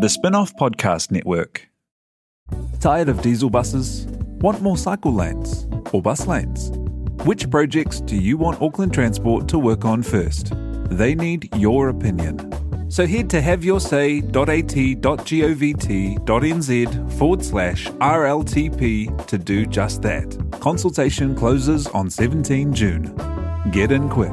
The Spin-off Podcast Network. Tired of diesel buses? Want more cycle lanes or bus lanes? Which projects do you want Auckland Transport to work on first? They need your opinion. So head to haveyoursay.at.govt.nz forward slash RLTP to do just that. Consultation closes on 17 June. Get in quick.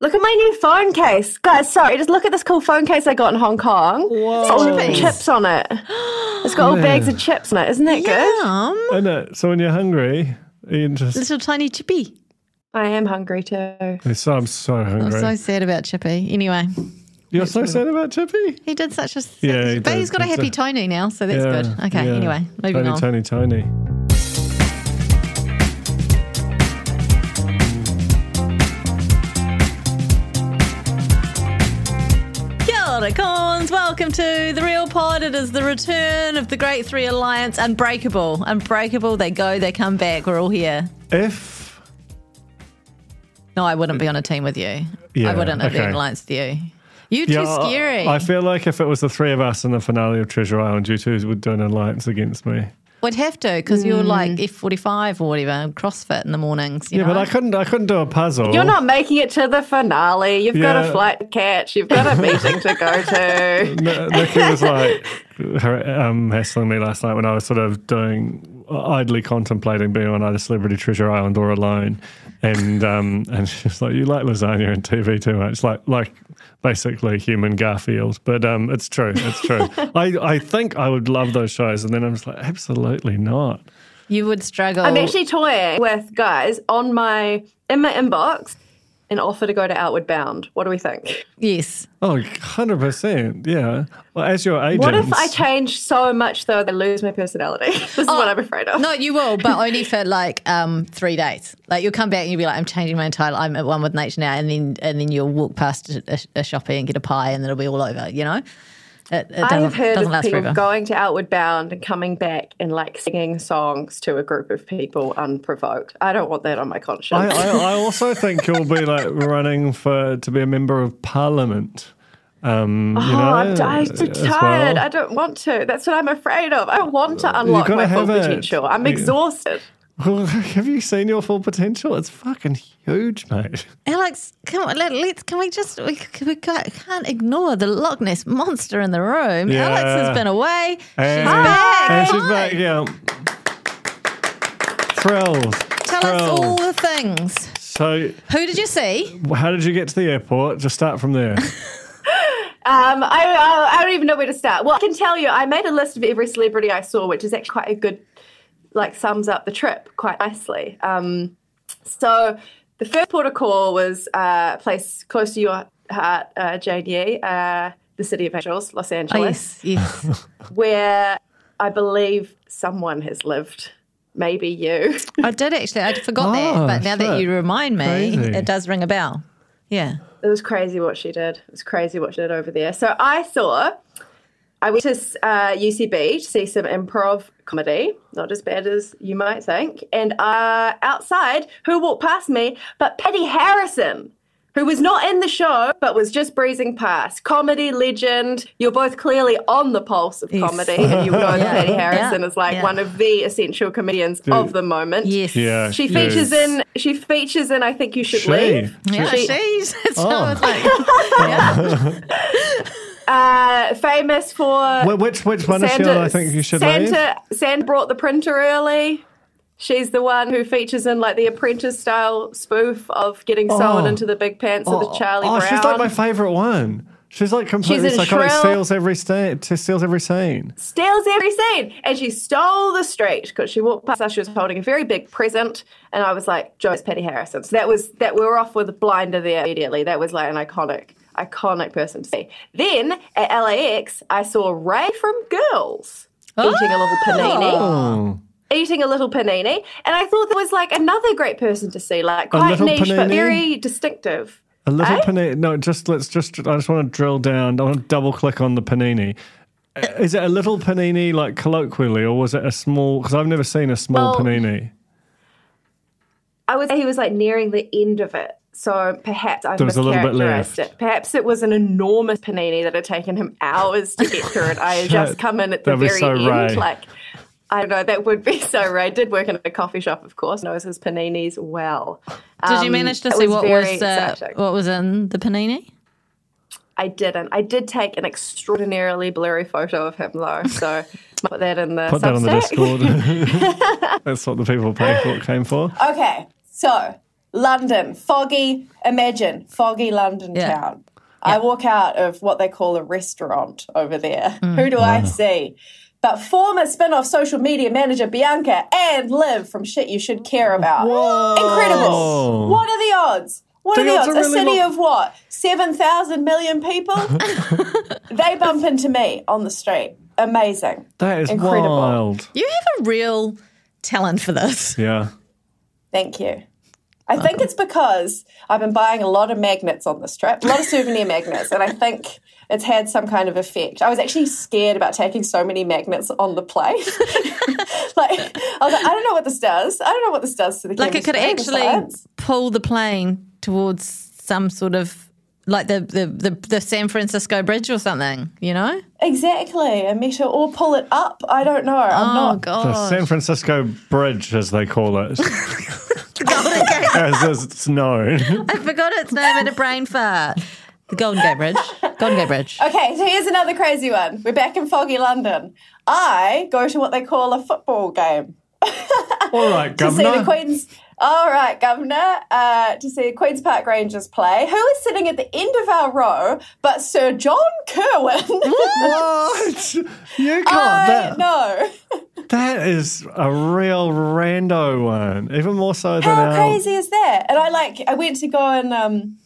Look at my new phone case. Guys, sorry, just look at this cool phone case I got in Hong Kong. Whoa. It's got all Chips. chips on it. It's got all bags of chips on it. Isn't that good? Yum. I know. So when you're hungry, you just. Little tiny chippy. I am hungry too. So I'm so hungry. I'm hungry. so sad about Chippy. Anyway, You're so sad about Chippy? he did such a. Yeah, he but did. he's got a He's happy a- Tony now, so that's Yeah, good. Okay, yeah. anyway, moving Tony, on. Tony, Tony. Kia cons. Welcome to the Real Pod. It is the return of the Great Three Alliance. Unbreakable, unbreakable. They go, they come back. We're all here. If No, I wouldn't be on a team with you. Yeah, I wouldn't have been okay. an alliance with you. You're too Yeah, scary. I feel like if it was the three of us in the finale of Treasure Island, you two would do an alliance against me. Would have to because you're like F45 or whatever, CrossFit in the mornings. You yeah, know? but I couldn't. I couldn't do a puzzle. You're not making it to the finale. You've got a flight to catch. You've got a meeting to go to. N- Nikki was like her, um, hassling me last night when I was sort of doing idly contemplating being on either Celebrity Treasure Island or alone, and um, and she's like, "You like lasagna and TV too much, like like basically human Garfield." But um, it's true, it's true. I I think I would love those shows, and then I'm just like, absolutely not. you would struggle. I'm actually toying with guys on my in my inbox an offer to go to Outward Bound. What do we think? yes. Oh, 100 percent, yeah. Well, as your agent, What if I change so much though that I lose my personality? this is what I'm afraid of. No, you will, but only for like um, three days. Like you'll come back and you'll be like, I'm changing my entire. I'm at one with nature now, and then and then you'll walk past a, a shopping and get a pie, and then it'll be all over. You know, it, it I doesn't, have heard doesn't of last people forever. going to Outward Bound and coming back and like singing songs to a group of people unprovoked. I don't want that on my conscience. I, I, I also think you'll be like running for to be a member of parliament. Um, you Oh, know, I'm, I'm too tired. well. I don't want to. That's what I'm afraid of. I want to unlock my full potential. I'm You- exhausted. Well, have you seen your full potential? It's fucking huge, mate. Alex, come on, let, let's can we just we, we can't, ignore the Loch Ness monster in the room. Yeah. Alex has been away. And, she's back. and she's back. Yeah, thrilled. Tell us all the things. So, Who did you see? how did you get to the airport? Just start from there. Um, I, I, I don't even know where to start. Well, I can tell you, I made a list of every celebrity I saw, which is actually quite a good, like, sums up the trip quite nicely. Um, so the first port of call was uh, a place close to your heart, uh, Jane Yee, uh, the City of Angels, Los Oh Angeles, yes, yes. where I believe someone has lived. Maybe you. I did actually. I forgot Oh, that, but now that you remind me, Crazy. it does ring a bell. Yeah. It was crazy what she did. It was crazy what she did over there. So I saw, I went to uh, UCB to see some improv comedy, not as bad as you might think. And uh, outside, who walked past me? But Patty Harrison, who was not in the show, but was just breezing past. Comedy legend. You're both clearly on the pulse of Yes. comedy. And you know that Patty Harrison Yeah. is like Yeah. one of the essential comedians of the moment. Yes. Yeah, She features is. in. She features in. I think you should She. leave. Yeah, She- she's. It's Oh. like, Uh, famous for Wh- which which one is she on? I think you should leave. Santa, Santa brought the printer early. She's the one who features in like the apprentice style spoof of getting sewn Oh. into the big pants of the Charlie oh, Brown. she's like my favorite one. She's like completely in psychotic. Shrill. Steals every sta- steals every scene. Steals every scene, and she stole the street because she walked past us. She was holding a very big present, and I was like, "Joyce Patty Harrison." So that was that we were off with a blinder there immediately. That was like an iconic, iconic person to see. Then at LAX, I saw Ray from Girls eating a little panini. Oh. Eating a little panini, and I thought that was like another great person to see, like quite niche but very distinctive. A little Eh? panini. No, just let's just. I just want to drill down. I want to double click on the panini. Uh, Is it a little panini, like colloquially, or was it a small? Because I've never seen a small Well, panini. I would say he was like nearing the end of it. So perhaps I've There was a little bit mischaracterized left. it. Perhaps it was an enormous panini that had taken him hours to get through it. I had just come in at the very so end. Ray. Like I don't know, that would be so Ray. Did work in a coffee shop, of course, knows his paninis well. Did you Um, manage to it see what was uh, what was in the panini? I didn't. I did take an extraordinarily blurry photo of him though, so put that in the Put that on the Substack. Discord. That's what the people pay for came for. Okay, so London, foggy. Imagine foggy London Yeah. town. I walk out of what they call a restaurant over there. Mm. Who do I see? But former spin-off social media manager Bianca and Liv from Shit You Should Care About. Incredible. What are the odds? What The are the odds odds? are A really city lo- of what? 7,000 million people? they bump into me on the street. Amazing. That is Incredible. wild. You have a real talent for this. Yeah. Thank you. I think it's because I've been buying a lot of magnets on this trip, a lot of souvenir magnets, and I think it's had some kind of effect. I was actually scared about taking so many magnets on the plane. like, I was like, I don't know what this does. I don't know what this does to the Like it could actually science. pull the plane towards some sort of like the, the, the, the San Francisco Bridge or something, you know? Exactly, a meter, or pull it up. I don't know. I'm Oh, not. The God. San Francisco Bridge, as they call it, Golden Gate. as it's known. I forgot its name in a brain fart. The Golden Gate Bridge. Golden Gate Bridge. Okay, so here's another crazy one. We're back in foggy London. I go to what they call a football game. All right, to see the Queen's. All right, Governor, uh, to see the Queen's Park Rangers play. Who is sitting at the end of our row but Sir John Kirwan? What? You can't. I That, know. that is a real rando one. Even more so than How our. crazy is that? And I like, I went to go and um,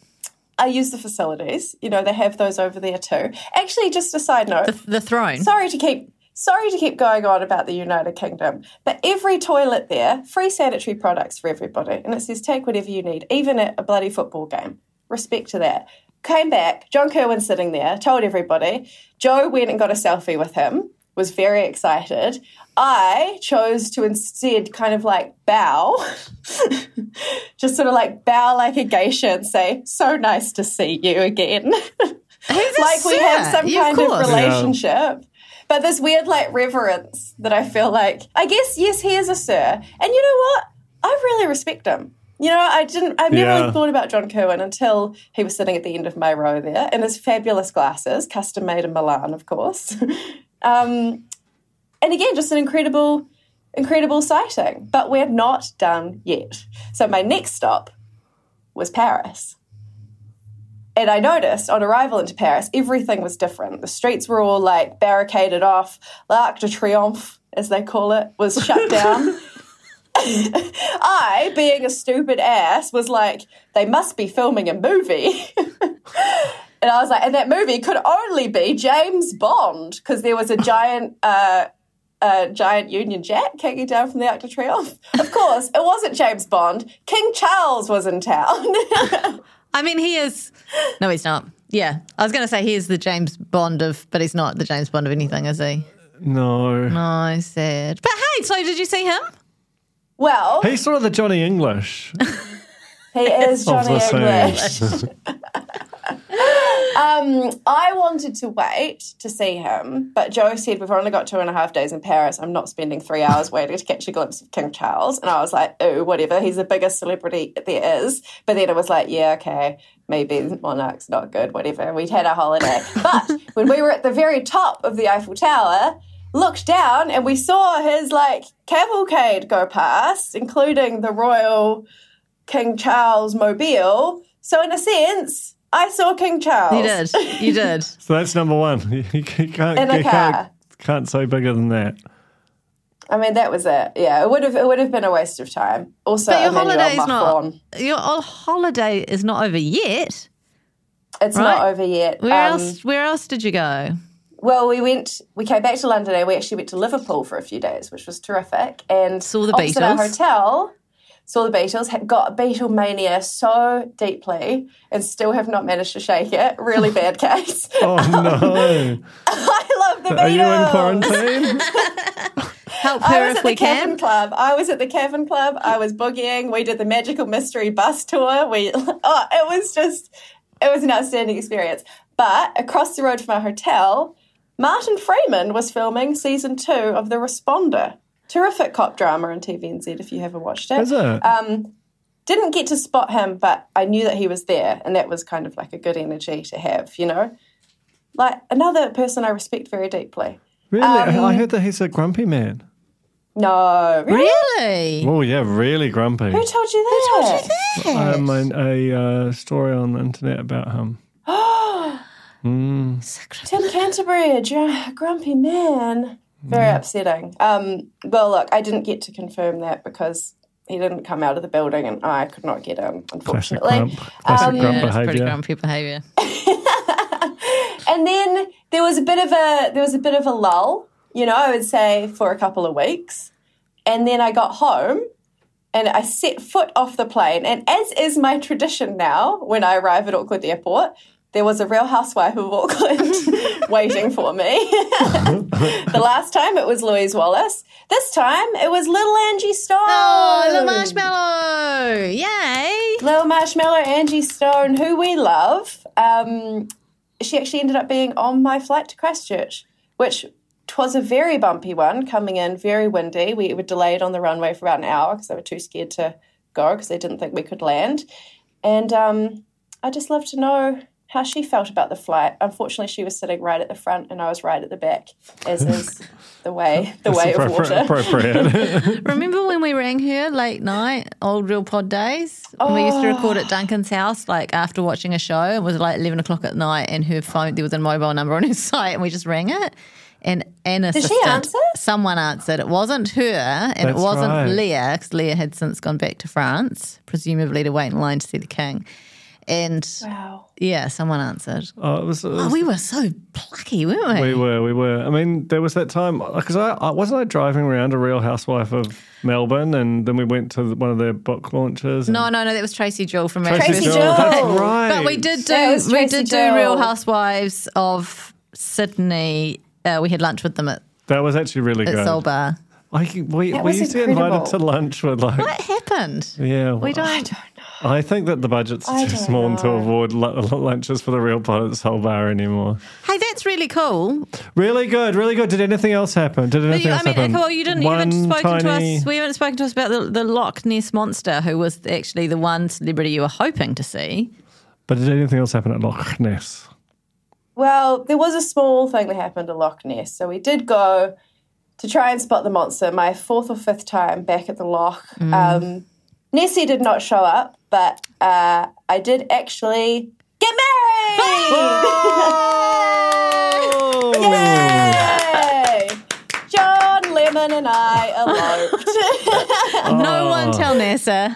I use the facilities. You know, they have those over there too. Actually, just a side note. The, the throne. sorry to keep sorry to keep going on about the United Kingdom, but every toilet there, free sanitary products for everybody, and it says take whatever you need, even at a bloody football game. Respect to that. Came back, John Kirwan sitting there, told everybody. Joe went and got a selfie with him, was very excited. I chose to instead kind of like bow, just sort of like bow like a geisha and say, "So nice to see you again." Like we have some Yeah, kind of, course. relationship. But this weird like reverence that I feel like I guess yes he is a sir. And you know what? I really respect him. You know, I didn't I've never Yeah. really thought about John Kirwan until he was sitting at the end of my row there in his fabulous glasses, custom made in Milan, of course. um, and again, just an incredible, incredible sighting. But we're not done yet. So my next stop was Paris. And I noticed on arrival into Paris, everything was different. The streets were all like barricaded off. L'Arc de Triomphe, as they call it, was shut down. I, being a stupid ass, was like, they must be filming a movie. and I was like, and that movie could only be James Bond because there was a giant. Uh, a giant Union Jack hanging down from the Arc de Triomphe. Of course, it wasn't James Bond. King Charles was in town. I mean, he is. No, he's not. Yeah. I was going to say he is the James Bond of, but he's not the James Bond of anything, is he? No. No, I said. But hey, so did you see him? well, He's sort of the Johnny English he is Johnny English. Um, I wanted to wait to see him, but Joe said we've only got two and a half days in Paris. I'm not spending three hours waiting to catch a glimpse of King Charles. And I was like, oh, whatever. He's the biggest celebrity there is. But then it was like, yeah, okay, maybe monarch's not good, whatever. We'd had our holiday. But when we were at the very top of the Eiffel Tower, looked down and we saw his like cavalcade go past, including the royal King Charles mobile. So in a sense, I saw King Charles. You did. You did. So that's number one. You, you can't, In a you car. can't, can't say bigger than that. I mean, that was it. Yeah, it would have it would have been a waste of time. Also, But your Emmanuel holiday's not. Your holiday is not over yet. it's Right. not over yet. Where Um, else? Where else did you go? Well, we went. We came back to London and we actually went to Liverpool for a few days, which was terrific. And Saw the opposite our Beatles. hotel. Saw the Beatles. had- Got Beatlemania so deeply, and still have not managed to shake it. Really bad case. Oh no! I love the Beatles. Are you in quarantine? Help I was if at we the Cavern can. Club. I was at the Cavern Club. I was boogieing. We did the Magical Mystery Bus Tour. We, oh, it was just, it was an outstanding experience. But across the road from our hotel, Martin Freeman was filming season two of The Responder. Terrific cop drama on TVNZ if you haven't watched it. Is it? Um, didn't get to spot him, but I knew that he was there, and that was kind of like a good energy to have, you know? Like another person I respect very deeply. really? um, I heard that he's a grumpy man. No, really? Really? Oh yeah, really grumpy. Who told you that? Who told you that? Um, a a uh, story on the internet about him. Oh Tim Canterbury, a dr- grumpy man. Very upsetting. Um, well, look, I didn't get to confirm that because he didn't come out of the building and I could not get in, Classic unfortunately. grump. Classic Um, grump Yeah, it's pretty grumpy behaviour. And then there was a bit of a there was a bit of a lull, you know, I would say for a couple of weeks. And then I got home and I set foot off the plane. And as is my tradition now, when I arrive at Auckland Airport, there was a real housewife of Auckland waiting for me. the last time it was Louise Wallace. This time it was little Angie Stone. Oh, little marshmallow! Yay! Little Marshmallow Angie Stone, who we love. Um, she actually ended up being on my flight to Christchurch, which was a very bumpy one, coming in very windy. We were delayed on the runway for about an hour because they were too scared to go because they didn't think we could land. And um, I just love to know how she felt about the flight. Unfortunately, she was sitting right at the front and I was right at the back, as is the way the way of water. appropriate. Remember when we rang her late night, old real pod days? When we used to record at Duncan's house, like after watching a show. It was like eleven o'clock at night, and her phone there was a mobile number on her site, and we just rang it. And an she answer? someone answered. It wasn't her, and it wasn't right. Leah, because Leah had since gone back to France, presumably to wait in line to see the king. And Wow. yeah, someone answered. oh, it was, it Oh, we were so plucky, weren't we? we were, we were. I mean, there was that time because I, I wasn't I driving around a Real Housewife of Melbourne, and then we went to one of their book launches. and- No, no, no. That was Tracy Jewell from Tracy Tracy Jewell, Jewell. That's right. But we did do we Tracy did do Real Housewives of Sydney. Uh, we had lunch with them at, That was actually really at good. Soul Bar. I, we we was used to get invited to lunch with like. What happened? Yeah, We don't. I don't know. I think that the budget's I too don't small to know. afford lu- lunches for the real pod at Soul Bar anymore. Hey, that's really cool. Really good, really good. Did anything else happen? Did anything you, I else mean, happen? well, you didn't. You haven't One spoken to us. We haven't spoken to us about the, the Loch Ness monster, who was actually the one celebrity you were hoping to see. But did anything else happen at Loch Ness? Well, there was a small thing that happened at Loch Ness. So we did go to try and spot the monster, my fourth or fifth time back at the Loch. Um, Nessie did not show up, but uh, I did actually get married! Yay! John Lemon and I eloped. No one tell NASA.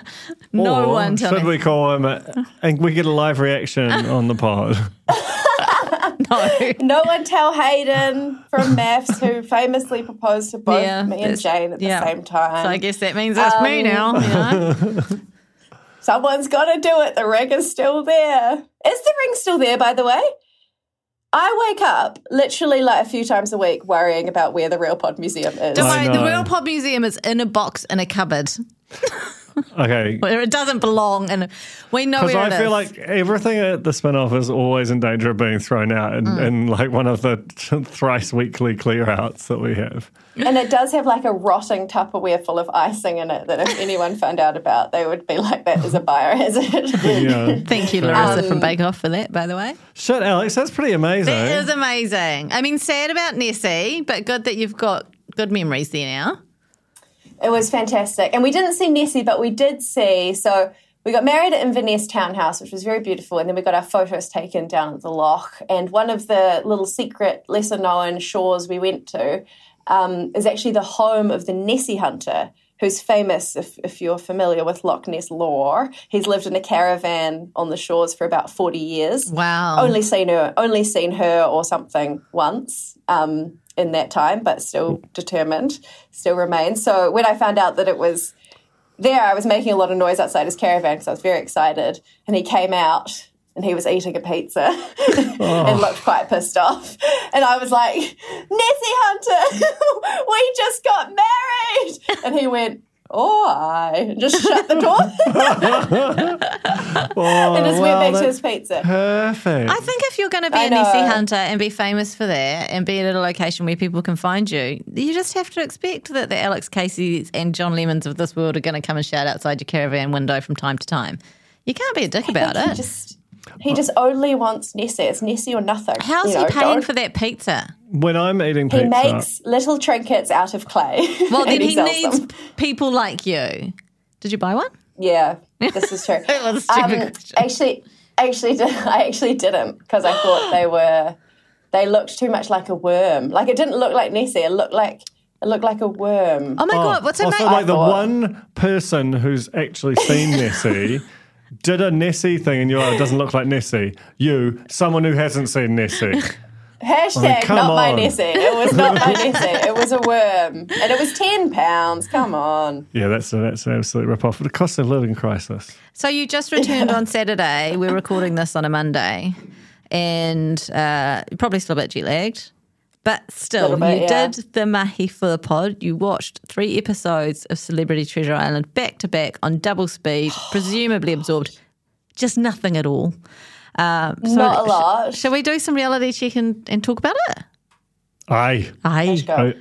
No Or one tell Should we call him and we get a live reaction on the pod? No. no one tell Hayden from Maths, who famously proposed to both Yeah, me and Jane at the same time. So I guess that means it's me Um, now. You know? Someone's got to do it. The ring is still there. Is the ring still there, by the way? I wake up literally like a few times a week worrying about where the Real Pod Museum is. Don't worry, the. Real Pod Museum is in a box in a cupboard Okay. where it doesn't belong, and we know Because where I it feel is. like everything at the spin off is always in danger of being thrown out in, Mm. in like one of the thrice weekly clear outs that we have. And it does have like a rotting Tupperware full of icing in it that if anyone found out about, they would be like, that is a biohazard. Yeah. Thank you, Larissa from Bake Off, for that. By the way, Shit, Alex, that's pretty amazing. it is amazing. I mean, sad about Nessie, but good that you've got good memories there now. It was fantastic. And we didn't see Nessie, but we did see. So we got married at Inverness Townhouse, which was very beautiful. And then we got our photos taken down at the loch. And one of the little secret, lesser known shores we went to um, is actually the home of the Nessie hunter who's famous if, if you're familiar with Loch Ness lore. He's lived in a caravan on the shores for about 40 years. Wow. Only seen her, only seen her or something once um, in that time, but still determined, still remains. So when I found out that it was there, I was making a lot of noise outside his caravan because I was very excited. And he came out and he was eating a pizza and looked quite pissed off. And I was like, Nessie Hunter, we just got married. And he went, Oh, I just shut the door oh, and just went back to his pizza. Perfect. I think if you're going to be I a Nessie know. hunter and be famous for that and be at a location where people can find you, you just have to expect that the Alex Casey's and John Lemons of this world are going to come and shout outside your caravan window from time to time. You can't be a dick about He it. just, he just only wants Nessie. It's Nessie or nothing. How's you he know, paying don't- for that pizza? when I'm eating He makes little trinkets out of clay. Well, then he sells needs them. people like you. Did you buy one? Yeah, this is true. That was a stupid Um, question. actually, actually, I actually didn't because I thought they were. They looked too much like a worm. Like it didn't look like Nessie. It looked like it looked like a worm. Oh my god, what's her also, name? like the thought- one person who's actually seen Nessie did a Nessie thing, and you're like, it doesn't look like Nessie. You, someone who hasn't seen Nessie. Hashtag come not my on. Nessie. It was not my Nessie. It was a worm, and it was ten pounds. Come on. Yeah, that's a, that's an absolute rip off. The cost of living crisis. So you just returned on Saturday. We're recording this on a Monday, and uh, you're probably still a bit jet lagged, but still, bit, you yeah. did the mahi for the pod. You watched three episodes of Celebrity Treasure Island back to back on double speed, presumably absorbed just nothing at all. Um, so Not a sh- lot. Shall we do some reality check and, and talk about it? Aye. Aye.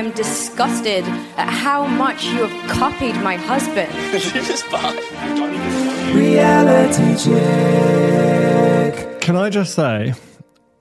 Am disgusted at how much you have copied my husband. Reality check. Can I just say,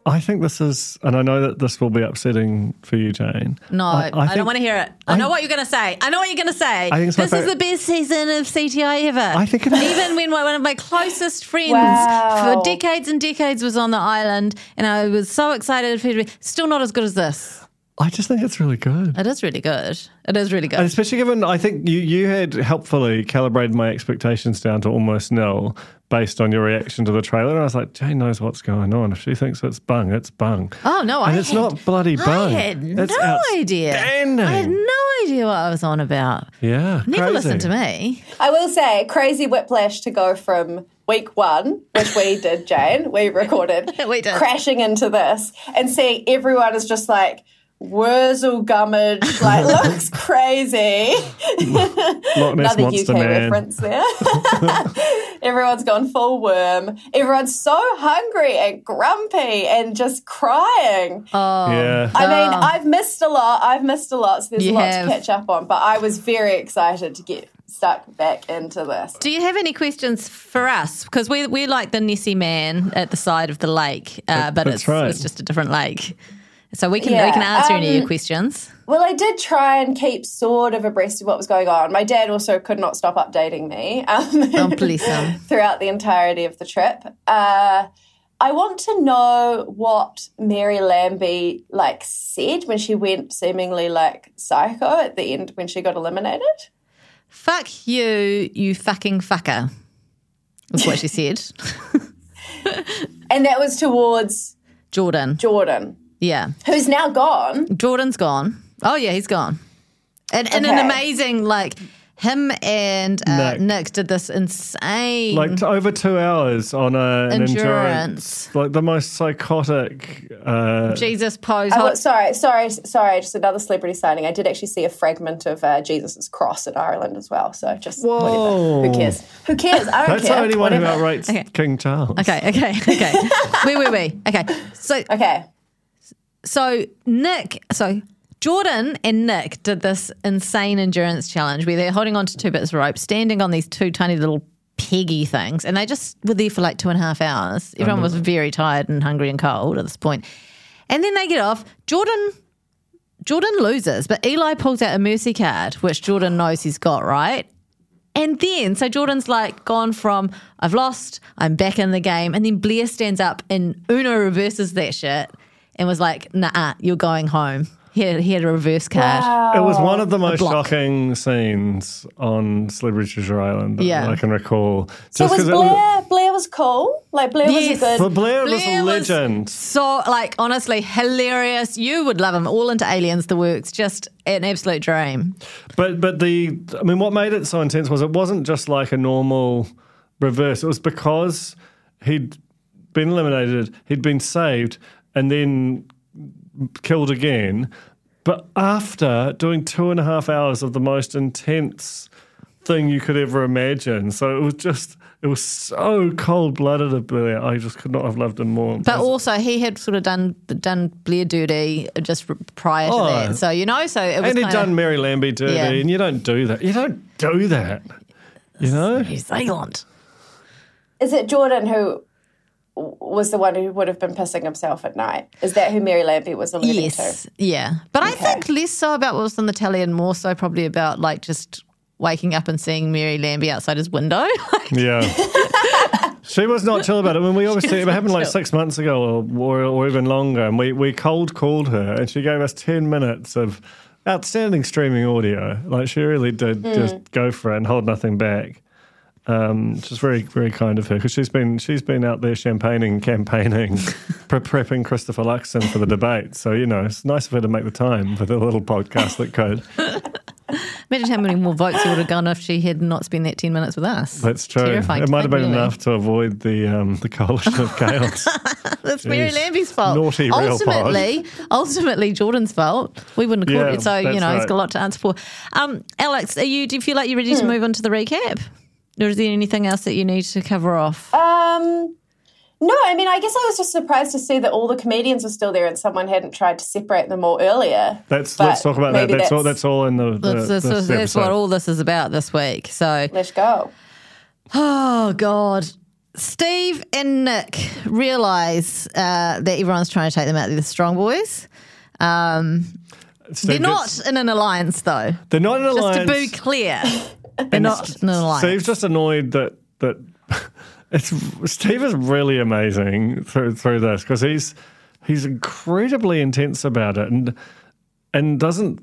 I think this is, and I know that this will be upsetting for you, Jane. No, I, think- don't want to hear it. I, I- know what you're going to say. I know what you're going to say. I think this is the best season of CTI ever. I think it is. Even when one of my closest friends Wow. for decades and decades was on the island, and I was so excited for it. to be- Still not as good as this. I just think it's really good. It is really good. It is really And good. especially given, I think you, you had helpfully calibrated my expectations down to almost nil based on your reaction to the trailer. And I was like, Jane knows what's going on. If she thinks it's bung, it's bung. Oh no, I and it's had, not bloody bung. I had no idea. I had no idea what I was on about. Yeah. Never crazy. listened to me. I will say, crazy whiplash to go from week one, which we did, Jane, we recorded, We did. crashing into this and seeing everyone is just like, Worzel Gummidge, like looks crazy. Loch Ness Another Monster UK Man. reference there. Everyone's gone full worm. Everyone's so hungry and grumpy and just crying. Oh, Yeah. I mean, I've missed a lot. I've missed a lot, so there's You a lot have. to catch up on. But I was very excited to get stuck back into this. Do you have any questions for us? Because we we're like the Nessie man at the side of the lake, uh, but it's right. it's just a different lake. So we can we can answer any of your um, questions. Well, I did try and keep sort of abreast of what was going on. My dad also could not stop updating me um, Oh, bless him. throughout the entirety of the trip. Uh, I want to know what Mary Lambie like said when she went seemingly like psycho at the end when she got eliminated. Fuck you, you fucking fucker. Was what she said. And that was towards Jordan. Jordan, Yeah. who's now gone. Jordan's gone. Oh yeah, he's gone. And, and an amazing like him and uh, Nick. Nick. did this insane Like t- over two hours on a, an endurance. Endurance. Like the most psychotic. Uh, Jesus pose. I Hot- wa- sorry, sorry, sorry. Just another celebrity signing. I did actually see a fragment of uh, Jesus's cross in Ireland as well. So just Whoa. whatever. Who cares? Who cares? I don't that's care. the only one who Whatever. outrates King Charles. okay, okay, okay. wait, wait, wait. Okay. So Okay. So Nick, so Jordan and Nick did this insane endurance challenge where they're holding on to two bits of rope, standing on these two tiny little peggy things, and they just were there for like two and a half hours. Everyone was very tired and hungry and cold at this point. And then they get off. Jordan Jordan loses, but Eli pulls out a mercy card, which Jordan knows he's got, right? And then, so Jordan's like gone from I've lost, I'm back in the game, and then Blair stands up and Uno reverses that shit and was like, "Nah, you're going home." He had, he had a reverse card. It was one of the most shocking scenes on Celebrity Treasure Island that Yeah. I can recall. So was 'cause it Blair? Blair was cool. Like Blair Yes. was a But good. Blair, was Blair a was legend. So, like, honestly, hilarious. You would love him. All into aliens, the works, just an absolute dream. But but the I mean, what made it so intense was it wasn't just like a normal reverse. It was because he'd been eliminated, he'd been saved, and then killed again. But after doing two and a half hours of the most intense thing you could ever imagine, so it was just it was so cold blooded of Blair. I just could not have loved him more. But also, he had sort of done done Blair duty just r- prior to Oh. that. So, you know, so it was and he'd kind done of Mary Lambie duty, Yeah. and you don't do that. You don't do that. You know. New Zealand. Is it Jordan who w- was the one who would have been pissing himself at night? Is that who Mary Lambie was alluding Yes. to? Yeah. But I think less so about what was on the telly and more so probably about like just waking up and seeing Mary Lambie outside his window. Yeah. she was not chill about it. When we obviously, it happened like chill. six months ago or, or, or even longer. And we, we cold called her and she gave us 10 minutes of outstanding streaming audio. Like she really did hmm. just go for it and hold nothing back. Um, just very, very kind of her because she's been she's been out there champagning, campaigning, pre- prepping Christopher Luxon for the debate. So you know, it's nice of her to make the time for the little podcast that could. Imagine how many more votes he would have gone if she had not spent that 10 minutes with us. That's true. Terrifying it might have been really. enough to avoid the um, the coalition of chaos. That's Mary Lambie's fault. Naughty real pod. ultimately, ultimately Jordan's fault. We wouldn't have caught Yeah, it, so you that's know he's right. got a lot to answer for. Um, Alex, are you? Do you feel like you're ready Hmm. to move on to the recap, or is there anything else that you need to cover off? Um, no, I mean, I guess I was just surprised to see that all the comedians were still there and someone hadn't tried to separate them all earlier. Let's But let's talk about that. maybe That's, all. That's all in the. the that's, that's, this that's what all this is about this week. So, Let's go. oh god. Steve and Nick realise uh, that everyone's trying to take them out. They're the strong boys. Um, Steve they're not in an alliance, though. They're not in an Just alliance. to be clear, they're not an. Steve's just annoyed that that it's Steve is really amazing through through this because he's he's incredibly intense about it and and doesn't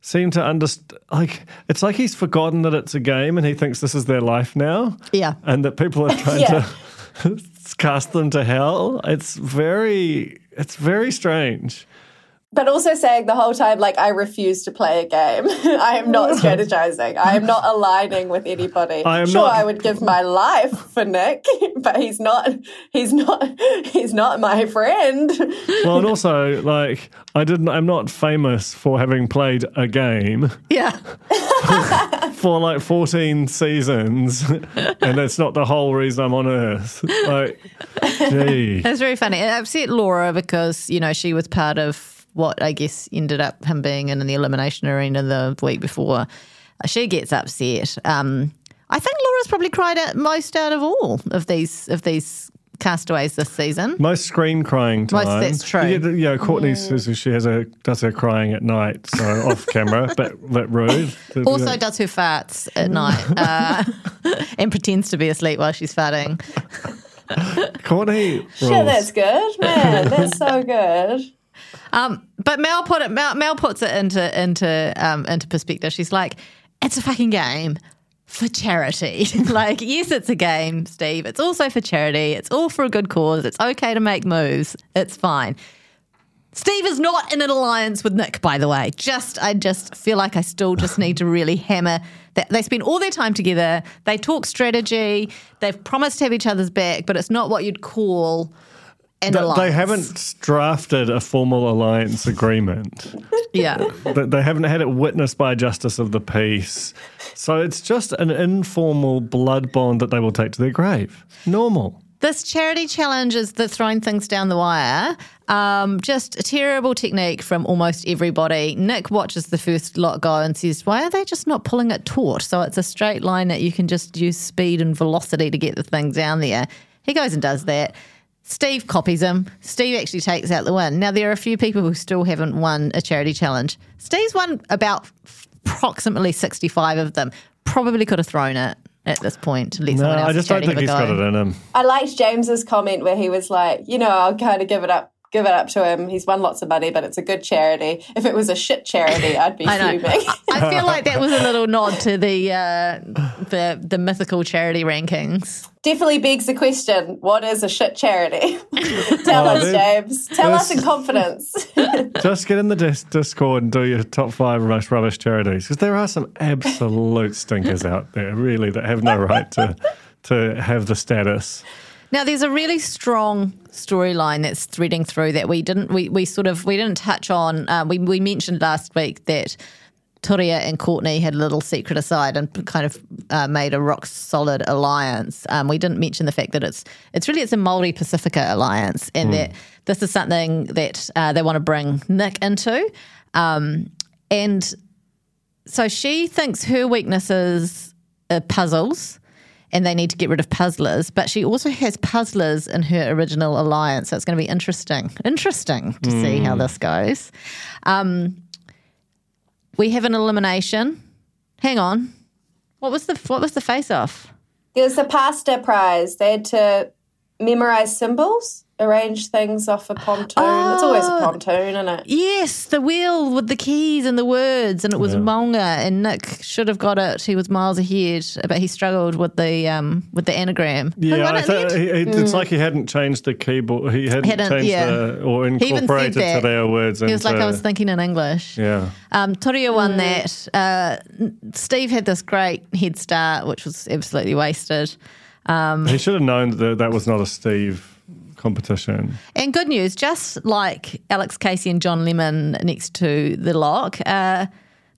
seem to understand like it's like he's forgotten that it's a game and he thinks this is their life now Yeah. and that people are trying Yeah. to cast them to hell it's very it's very strange But also saying the whole time, like, I refuse to play a game. I am not strategizing. I am not aligning with anybody. I am sure, not- I would give my life for Nick, but he's not. He's not. He's not my friend. well and also like I didn't I'm not famous for having played a game yeah. for like 14 seasons and that's not the whole reason I'm on earth. Like, gee. that's very funny. It upset Laura because, you know, she was part of what I guess ended up him being in the elimination arena the week before. She gets upset. Um, I think Laura's probably cried out most out of all of these of these castaways this season. Most screen crying time. Most- that's true. You, get- you know, Courtney says she has a does her crying at night, so off camera, but bit rude. Also does her farts at night uh, and pretends to be asleep while she's farting. Courtney Shit, rules. that's good, man. That's so good. Um, but Mel put it. Mel, Mel puts it into into um, into perspective. She's like, "It's a fucking game for charity. like, yes, it's a game, Steve. It's also for charity. It's all for a good cause. It's okay to make moves. It's fine." Steve is not in an alliance with Nick, by the way. Just, I just feel like I still just need to really hammer that they spend all their time together. They talk strategy. They've promised to have each other's back, but it's not what you'd call an Th- alliance. They haven't drafted a formal alliance agreement. Yeah. They- they haven't had it witnessed by a justice of the peace. So it's just an informal blood bond that they will take to their grave. Normal. This charity challenge is the throwing things down the wire. Um, just a terrible technique from almost everybody. Nick watches the first lot go and says, Why are they just not pulling it taut? So it's a straight line that you can just use speed and velocity to get the thing down there. He goes and does that. Steve copies him. Steve actually takes out the win. Now, there are a few people who still haven't won a charity challenge. Steve's won about approximately 65 of them. probably could have thrown it at this point let No, else I just don't think have he's a got it in him. I liked James's comment where he was like, you know, I'll kind of give it up, give it up to him. He's won lots of money, but it's a good charity. If it was a shit charity, I'd be I know. fuming. I feel like that was a little nod to the uh, the the mythical charity rankings. Definitely begs the question: What is a shit charity? Tell Oh, us, this- James. Tell us in confidence. Just get in the dis- Discord and do your top five most rubbish charities because there are some absolute stinkers out there, really, that have no right to to have the status. Now, there's a really strong storyline that's threading through that we didn't we, we sort of we didn't touch on. Um, we we mentioned last week that Turia and Courtney had a little secret aside and kind of uh, made a rock solid alliance. Um, we didn't mention the fact that it's it's really it's a Maori Pacifica alliance, and that this is something that uh, they want to bring Nick into, um, and so she thinks her weaknesses are puzzles and they need to get rid of puzzlers, but she also has puzzlers in her original alliance. So it's going to be interesting, interesting to see how this goes. Um, we have an elimination. Hang on. What was the what was the face off? It was the pasta prize. They had to memorize symbols, arrange things off a pontoon. it's always a pontoon, isn't it? Yes, the wheel with the keys and the words, and it was Monga, and Nick should have got it. He was miles ahead, but he struggled with the um with the anagram. Yeah, I it th- end? he, he- it's like he hadn't changed the keyboard. He hadn't, Hadn't- changed yeah. the, or He incorporated that. Words. He was like, I was thinking in English. Yeah. Um, Turia won that. Uh, Steve had this great head start, which was absolutely wasted. Um, He should have known that that was not a Steve competition. And good news, just like Alex Casey and John Lemon next to the lock, uh,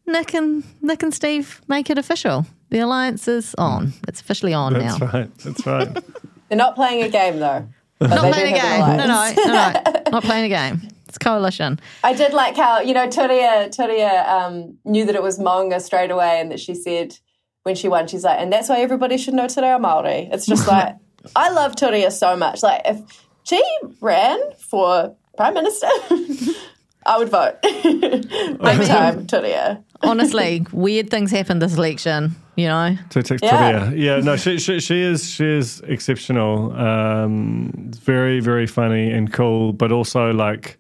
Nick and Nick and Steve make it official. The alliance is on. It's officially on That's now. right. That's right. They're not playing a game though. Not they playing a game. No, no, no, no. Not playing a game. It's coalition. I did like how you know Turia Turia um, knew that it was Monga straight away, and that she said when she won, she's like, and that's why everybody should know Te Reo Māori. It's just like I love Turia so much. Like if she ran for prime minister, I would vote. Big time, Turia. Honestly, weird things happened this election, you know? To take Yeah. yeah. yeah, no, she, she she is she is exceptional. Um, very very funny and cool, but also like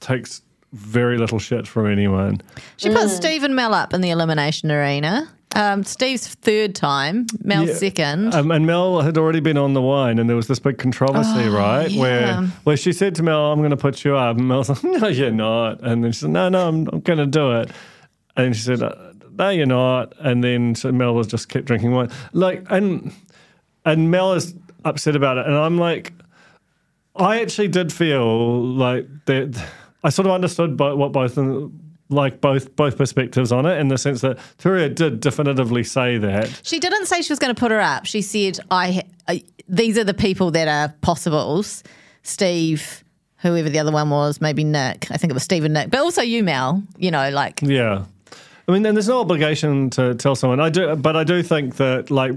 takes very little shit from anyone. She put Steve and Mel up in the elimination arena. Um, Steve's third time, Mel's Yeah. second. Um, and Mel had already been on the wine, and there was this big controversy, right? yeah. Where where she said to Mel, "I'm going to put you up," and Mel's like, "No, you're not." And then she said, "No, no, I'm, I'm going to do it." And she said, "Uh, "No, you're not." And then so Mel was just kept drinking wine, like, and and Mel is upset about it, and I'm like, I actually did feel like that. I sort of understood what both like both both perspectives on it in the sense that Turia did definitively say that. She didn't say she was going to put her up. She said, "I, I these are the people that are possibles." Steve, whoever the other one was, maybe Nick. I think it was Steve and Nick, but also you, Mel. You know, like Yeah. I mean, and there's no obligation to tell someone. I do, but I do think that like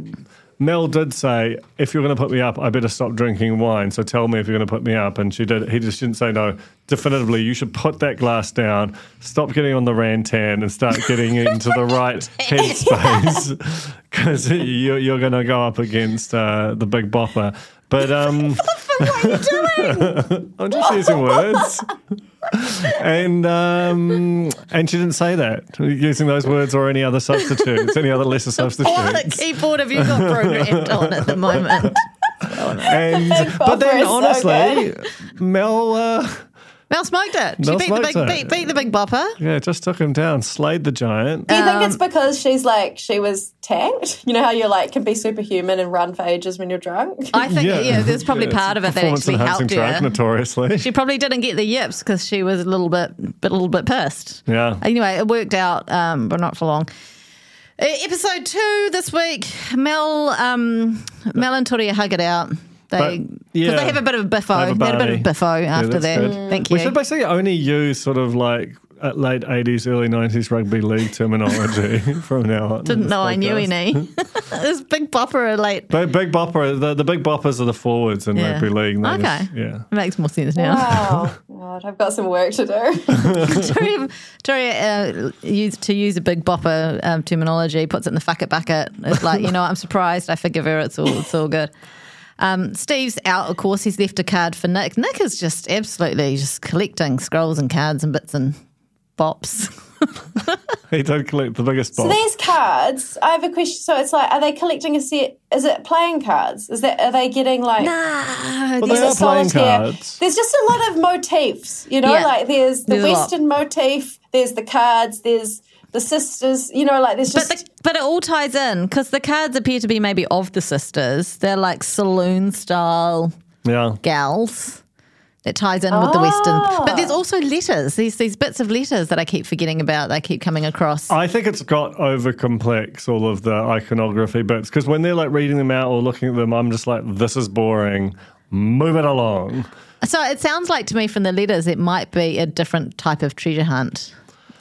Mel did say, if you're going to put me up, I better stop drinking wine. So tell me if you're going to put me up. And she did. He just didn't say no. Definitively, you should put that glass down, stop getting on the rantan, and start getting into the right headspace because you're, you're going to go up against uh, the big bopper. But um, what the fuck are you doing? I'm just using words. And um, and she didn't say that using those words or any other substitutes, any other lesser what substitutes. keyboard have you got programmed on at the moment? And but then honestly, Mel, uh, Mel smoked it. She Mel beat the big it. beat, beat the big bopper. yeah, just took him down, slayed the giant. Do you think Um, it's because she's like she was tanked? You know how you're like can be superhuman and run for ages when you're drunk. I think yeah, there's probably Yeah, part of it that performance actually enhancing helped drug, her. notoriously. She probably didn't get the yips because she was a little bit, bit, a little bit pissed. Yeah. Anyway, it worked out, um, but not for long. Episode two this week. Mel, um, Mel and Turia hug it out. They But, because yeah. they have a bit of biffo. They have a They had a bit of biffo after that's that. good. Thank you. We should basically only use sort of like uh, late 80s, early 90s rugby league terminology from now on. Didn't know this I knew podcast. any. This big bopper are late. Big, big bopper, the, the big boppers are the forwards in Yeah. rugby league. and they Okay. just- yeah. Makes more sense now. Wow. God, I've got some work to do. Tori, Tori uh, used to use a big bopper um, terminology, puts it in the fuck it bucket. It's like, you know, I'm surprised. I forgive her. It's all, it's all good. Um, Steve's out, of course. He's left a card for Nick. Nick is just absolutely just collecting scrolls and cards and bits and bops. He did collect the biggest So these cards, I have a question. So it's like, are they collecting a set? Is it playing cards? Is that are they getting like? Nah, Well, they it are playing cards. There's just a lot of motifs, you know. Yeah. Like there's the There's. Western motif, there's the cards, there's the sisters. You know, like there's But just the, but it all ties in because the cards appear to be maybe of the sisters. They're like saloon style Yeah. gals. It ties in with the Western. But Ah. there's also letters. These these bits of letters that I keep forgetting about. They keep coming across. I think it's got over complex all of the iconography bits because when they're like reading them out or looking at them, I'm just like, this is boring. Move it along. So it sounds like to me from the letters, it might be a different type of treasure hunt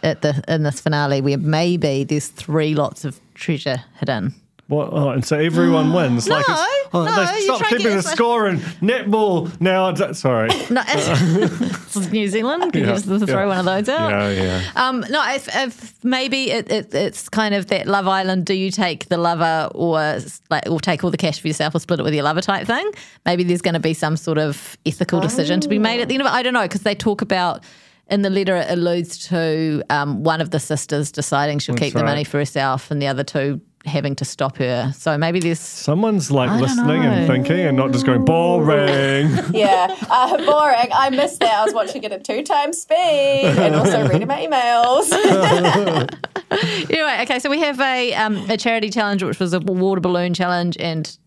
at the in this finale where maybe there's three lots of treasure hidden. What? Oh, and so everyone wins. like it's, No, oh, no, they stop keeping the score in netball now. Sorry. No, this is New Zealand. Can Yeah, you just throw yeah. one of those out? Yeah, yeah. Um, no, if, if maybe it, it, it's kind of that Love Island. Do you take the lover, or like, or take all the cash for yourself, or split it with your lover type thing? Maybe there's going to be some sort of ethical decision to be made at the end of it. I don't know because they talk about in the letter it alludes to um, one of the sisters deciding she'll keep the money for herself, and the other two having to stop her. So maybe there's Someone's like I listening and thinking and not just going boring. yeah, uh, boring. I missed that. I was watching it at two times speed and also reading my emails. Anyway, okay, so we have a um, a charity challenge, which was a water balloon challenge, and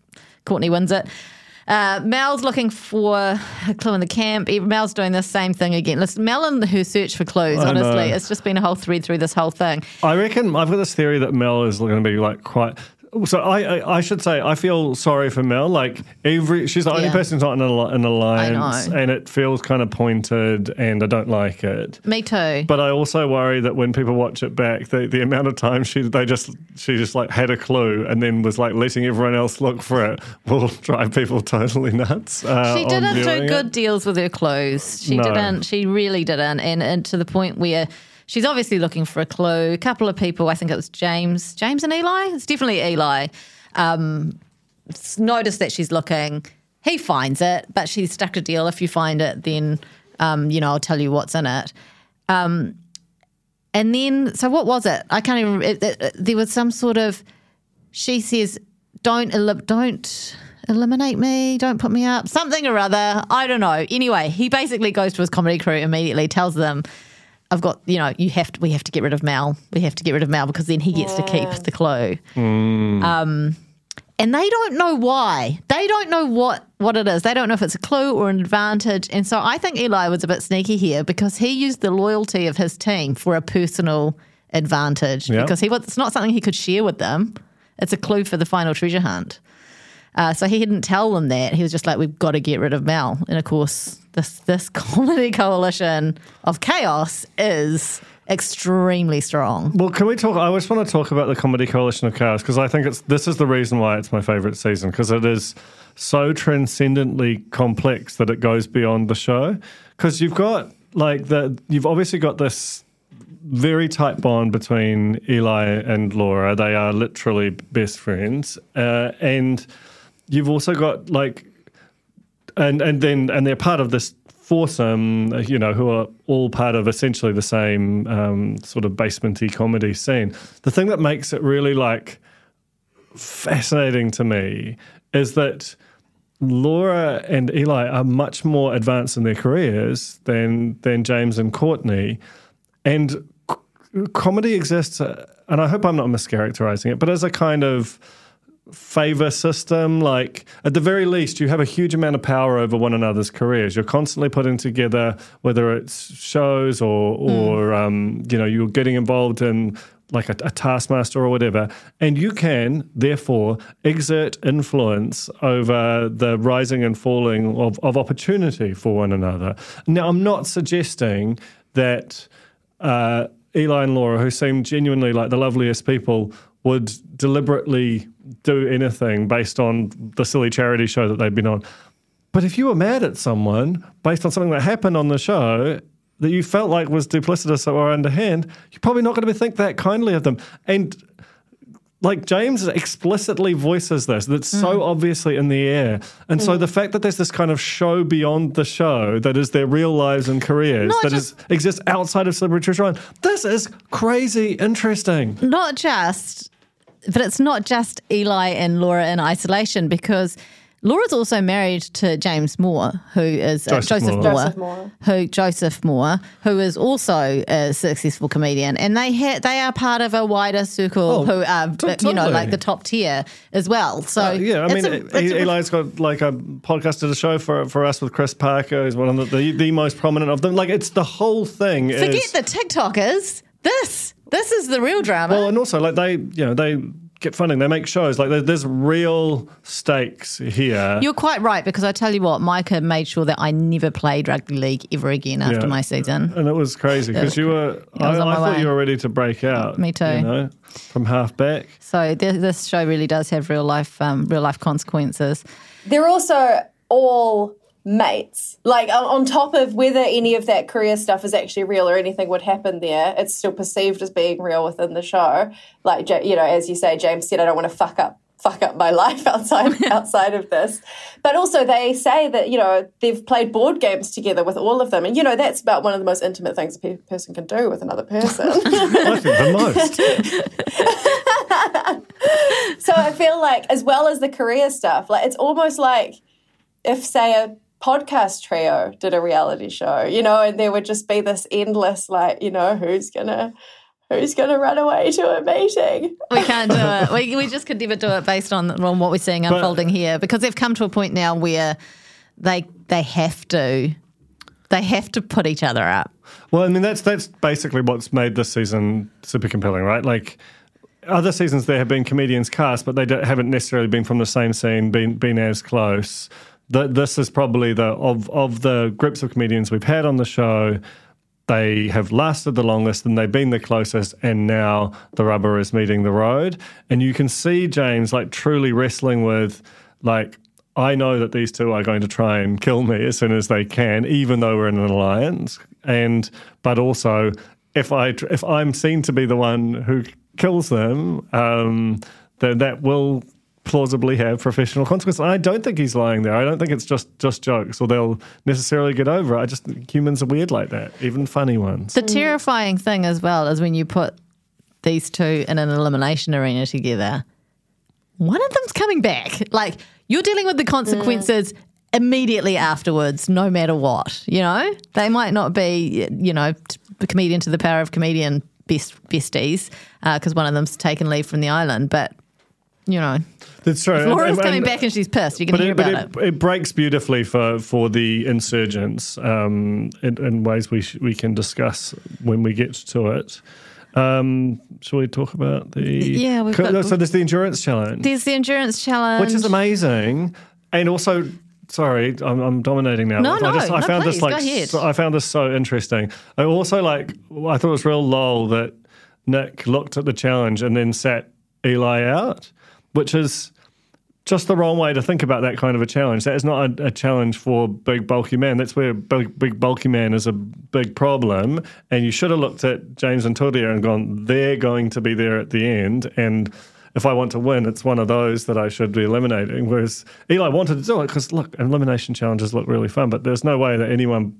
Courtney wins it. Uh, Mel's looking for a clue in the camp. Mel's doing the same thing again. Listen, Mel and her search for clues, I know. honestly, it's just been a whole thread through this whole thing. I reckon I've got this theory that Mel is going to be like quite. So I, I I should say I feel sorry for Mel. Like every she's the only Yeah. person who's not in an, an alliance, know. and it feels kind of pointed, and I don't like it. Me too. But I also worry that when people watch it back, the, the amount of time she they just she just like had a clue and then was like letting everyone else look for it will drive people totally nuts. Uh, she on didn't do viewing good it. deals with her clues. She No. didn't. She really didn't. And, and to the point where she's obviously looking for a clue. A couple of people, I think it was James, James and Eli. It's definitely Eli. Um, noticed that she's looking. He finds it, but she's stuck a deal. If you find it, then um, you know I'll tell you what's in it. Um, and then, so what was it? I can't even. It, it, it- there was some sort of. She says, "Don't elim- don't eliminate me. Don't put me up. Something or other. I don't know." Anyway, he basically goes to his comedy crew immediately, tells them, "I've got you know you have to. We have to get rid of Mal. We have to get rid of Mal because then he gets to keep the clue." Um, and they don't know why. They don't know what what it is. They don't know if it's a clue or an advantage. And so I think Eli was a bit sneaky here because he used the loyalty of his team for a personal advantage Yeah. because he was, it's not something he could share with them. It's a clue for the final treasure hunt. Uh, so he didn't tell them that. He was just like, "We've got to get rid of Mal." And of course, this this comedy coalition of chaos is extremely strong. Well, can we talk? I just want to talk about the Comedy Coalition of Chaos because I think it's this is the reason why it's my favorite season because it is so transcendently complex that it goes beyond the show. Because you've got like the you've obviously got this very tight bond between Eli and Laura. They are literally best friends, uh, and you've also got like and and then and they're part of this foursome, you know, who are all part of essentially the same um, sort of basementy comedy scene. The thing that makes it really like fascinating to me is that Laura and Eli are much more advanced in their careers than than James and Courtney, and c- comedy exists. uh, And I hope I'm not mischaracterizing it, but as a kind of favor system. Like at the very least, you have a huge amount of power over one another's careers. You're constantly putting together, whether it's shows or or um, you know you're getting involved in like a, a taskmaster or whatever, and you can therefore exert influence over the rising and falling of, of opportunity for one another. Now, I'm not suggesting that uh, Eli and Laura, who seem genuinely like the loveliest people, would deliberately do anything based on the silly charity show that they've been on. But if you were mad at someone based on something that happened on the show that you felt like was duplicitous or underhand, you're probably not going to think that kindly of them. And like James explicitly voices this, that's Mm. so obviously in the air. And so the fact that there's this kind of show beyond the show that is their real lives and careers Not that just- is exists outside of Celebrity Treasure Island, this is crazy interesting. not just, but it's not just Eli and Laura in isolation because Laura's also married to James Moore, who is uh, Joseph Joseph, Moore. Moore, Joseph Moore. who Joseph Moore, who is also a successful comedian, and they ha- they are part of a wider circle Oh, who are to- you know like the top tier as well. So Uh, yeah, I it's mean, a- E- it's a- Eli's got like a podcast podcasted a show for for us with Chris Parker, who's one of the, the, the most prominent of them. Like, it's the whole thing. forget is, the TikTokers. This this is the real drama. Well, and also like they, you know, they get funding, they make shows. Like there's real stakes here. You're quite right because I tell you what, Micah made sure that I never played rugby league ever again after Yeah. my season. and it was crazy because you were. I, was on I thought way. you were ready to break out. Me too. You know, from half back. So th- this show really does have real life, um, real life consequences. They're also all mates. Like on, top of whether any of that career stuff is actually real or anything would happen there, it's still perceived as being real within the show. Like you know, as you say, James said, I don't want to fuck up fuck up my life outside outside of this. But also they say that, you know, they've played board games together with all of them. And you know, that's about one of the most intimate things a pe- person can do with another person. I think the most. so I feel like, as well as the career stuff, like it's almost like if, say, a podcast trio did a reality show, you know, and there would just be this endless, like, you know, who's gonna who's gonna run away to a meeting? We can't do it. We, we just could never do it based on, on what we're seeing unfolding uh, here because they've come to a point now where they they have to they have to put each other up. Well, I mean, that's that's basically what's made this season super compelling, right? Like other seasons, there have been comedians cast, but they don't, haven't necessarily been from the same scene, been been as close. This is probably the of of the groups of comedians we've had on the show. They have lasted the longest and they've been the closest, and now the rubber is meeting the road. And you can see James like truly wrestling with like I know that these two are going to try and kill me as soon as they can, even though we're in an alliance. And but also, if I if I'm seen to be the one who kills them, um, then that will plausibly have professional consequences. And I don't think he's lying there. I don't think it's just just jokes, or they'll necessarily get over it. I just think humans are weird like that, even funny ones. The terrifying thing as well is when you put these two in an elimination arena together, one of them's coming back. Like you're dealing with the consequences mm. immediately afterwards, no matter what. You know, they might not be, you know, the comedian to the power of comedian best besties uh, because one of them's taken leave from the island, but. You know, That's true. if Laura's And- and- coming back and she's pissed, you're going to hear it, about it, it breaks beautifully for, for the insurgents um, in, in ways we sh- we can discuss when we get to it. Um, shall we talk about the? Yeah, we've got- so there's the endurance challenge, There's the endurance challenge, which is amazing, and also. Sorry, I'm, I'm dominating now. No, I no, just I no, found please, this like so- I found this so interesting. I also like I thought it was real lol that Nick looked at the challenge and then sat Eli out, which is just the wrong way to think about that kind of a challenge. That is not a, a challenge for big bulky man. That's where big, big bulky man is a big problem. And you should have looked at James and Turia and gone, they're going to be there at the end. And if I want to win, it's one of those that I should be eliminating. Whereas Eli wanted to do it because look, elimination challenges look really fun, but there's no way that anyone